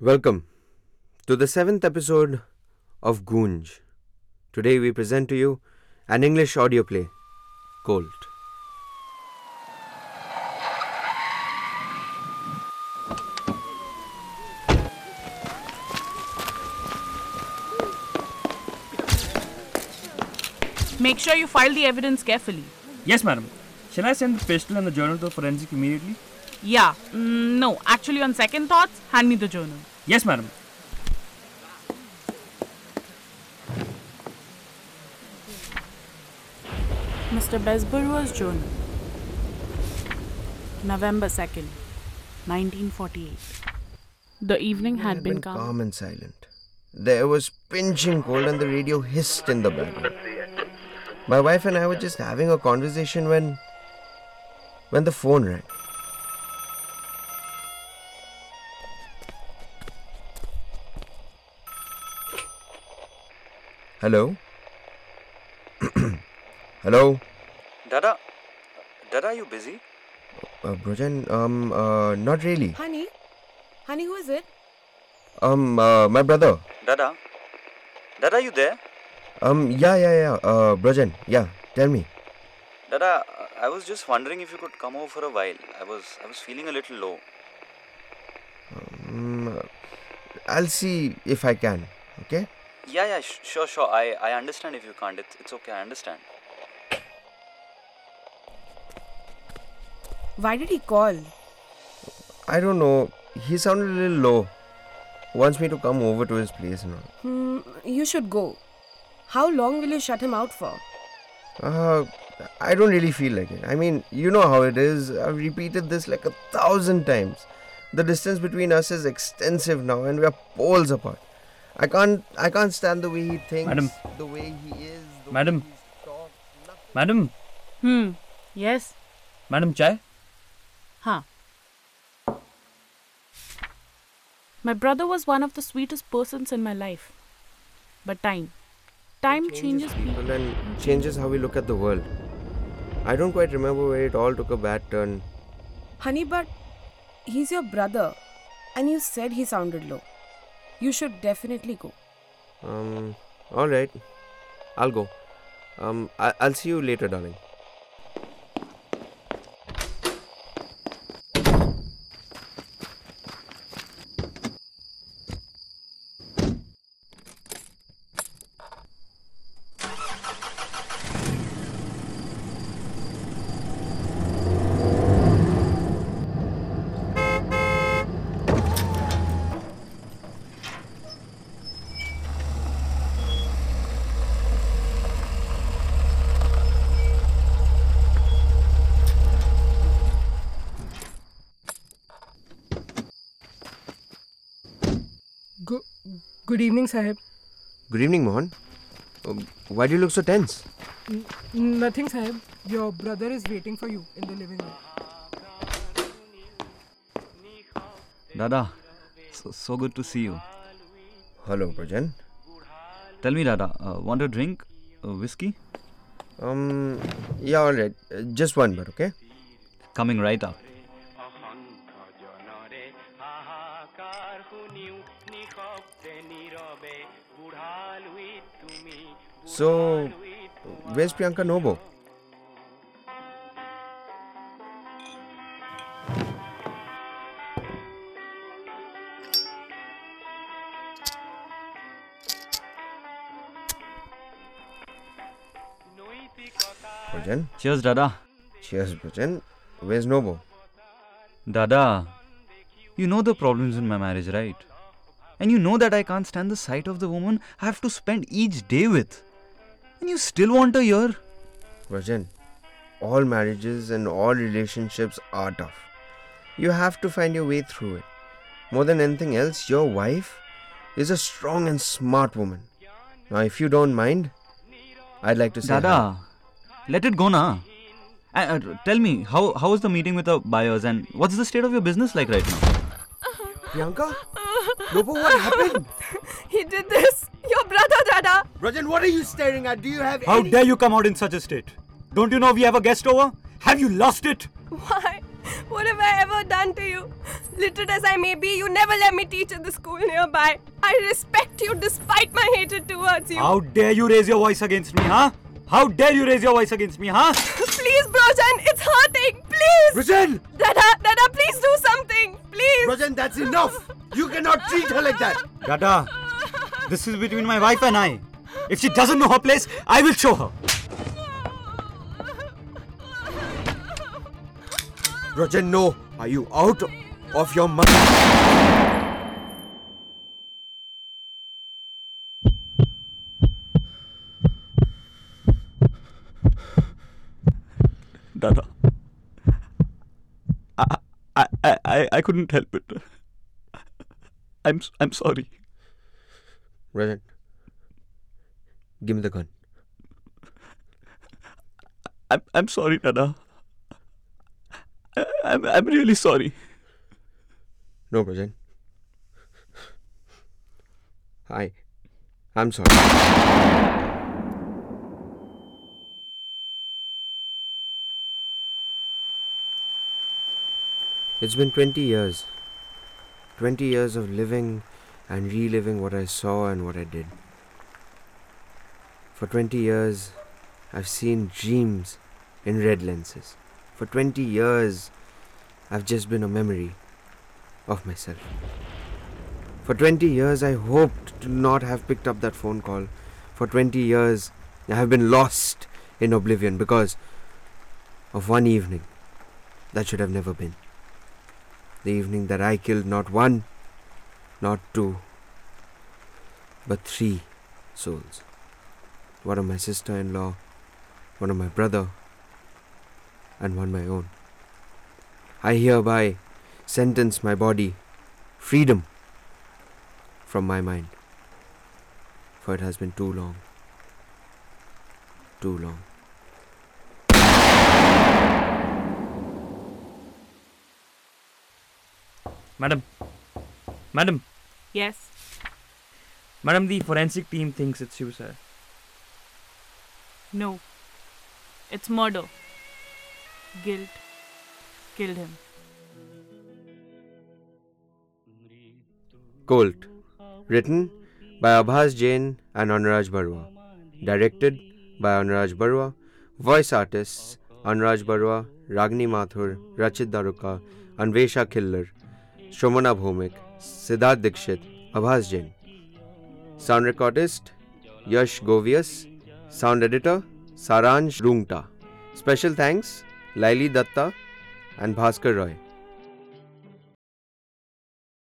Welcome to the seventh episode of Goonj. Today we present to you an English audio play, Colt. Make sure you file the evidence carefully. Yes, madam. Shall I send the pistol and the journal to the forensic immediately? Yeah, mm, no, actually, on second thoughts, hand me the journal. Yes, madam. Mr. Besburwa's journal. November 2nd, 1948. The evening had been calm. calm and silent. There was pinching cold and the radio hissed in the background. My wife and I were just having a conversation when when the phone rang. Hello? Hello? Dada, Dada, are you busy? Uh, Brojan, um, uh, not really. Honey? Honey, who is it? Um, uh, my brother. Dada, Dada, are you there? Um, yeah, yeah, yeah. Uh, Brojan, yeah. Tell me. Dada, I was just wondering if you could come over for a while. I was, I was feeling a little low. Um, I'll see if I can. Okay. Yeah, yeah, sh- sure, sure. I, I understand if you can't. It's, it's okay. I understand. Why did he call? I don't know. He sounded a little low. Wants me to come over to his place and all. Hmm, you should go. How long will you shut him out for? Uh, I don't really feel like it. I mean, you know how it is. I've repeated this like a thousand times. The distance between us is extensive now, and we are poles apart. I can't. I can't stand the way he thinks. Madam. The way he is. The Madam. Way he talks. Madam, Hmm, yes, madam, chai? huh. My brother was one of the sweetest persons in my life. But time. Time changes people. and changes how we look at the world. I don't quite remember where it all took a bad turn. Honey, but he's your brother. And you said he sounded low. You should definitely go. Um, all right, I'll go. Um, I- I'll see you later, darling. Good, good evening, Sahib. Good evening, Mohan. Um, why do you look so tense? Nothing, Sahib. Your brother is waiting for you in the living room. Dada, so, so good to see you. Hello, Prajan. Tell me, Dada, uh, want a drink? Uh, whiskey? Um, yeah, all right. Uh, just one, but okay. Coming right up. So, where's Priyanka Nobo? Prajan, Cheers, Dada. cheers, Prajan. Where's Nobo? Dada, you know the problems in my marriage, right? And you know that I can't stand the sight of the woman I have to spend each day with. And you still want a year? Prajan, all marriages and all relationships are tough. You have to find your way through it. More than anything else, your wife is a strong and smart woman. Now, if you don't mind, I'd like to say. hi. Dada, let it go now. Uh, uh, tell me, how how is the meeting with the buyers and what's the state of your business like right now? Priyanka? Nobo, what happened? He did this! Your brother, Dada! Rajan, what are you staring at? Do you have How any... dare you come out in such a state? Don't you know we have a guest over? Have you lost it? Why? What have I ever done to you? Literate as I may be, you never let me teach at the school nearby. I respect you despite my hatred towards you. How dare you raise your voice against me, huh? How dare you raise your voice against me, huh? Please, Brojan, it's hurting. Please. Rajan! Dada, Dada, please do something. Please. Rajan, that's enough! You cannot treat her like that! Dada, this is between my wife and I. If she doesn't know her place, I will show her. Rajan, no! Are you out of your mind? Dada. I, I, I, I, couldn't help it. I'm, I'm sorry. Rajan, give me the gun. I'm, I'm sorry, Dada. I, I'm, I'm really sorry. No, Rajan. I. I'm sorry. It's been 20 years. 20 years of living and reliving what I saw and what I did. For 20 years, I've seen dreams in red lenses. For 20 years, I've just been a memory of myself. For 20 years, I hoped to not have picked up that phone call. For 20 years, I have been lost in oblivion because of one evening that should have never been. The evening that I killed not one, not two, but three souls. One of my sister in law, one of my brother, and one my own. I hereby sentence my body freedom from my mind. For it has been too long. Too long. Madam. Madam. Yes. Madam, the forensic team thinks it's suicide. No. It's murder. Guilt. Killed him. Colt. Written by Abhas Jain and Anuraj Barua. Directed by Anuraj Barua. Voice artists Anuraj Barua, Ragni Mathur, Rachit Daruka, Anvesha Khillar, शोमना Bhaumik Siddharth Dixit Abhas Jain sound recordist Yash Govias sound editor Saransh Rungta special thanks लैली Dutta and Bhaskar Roy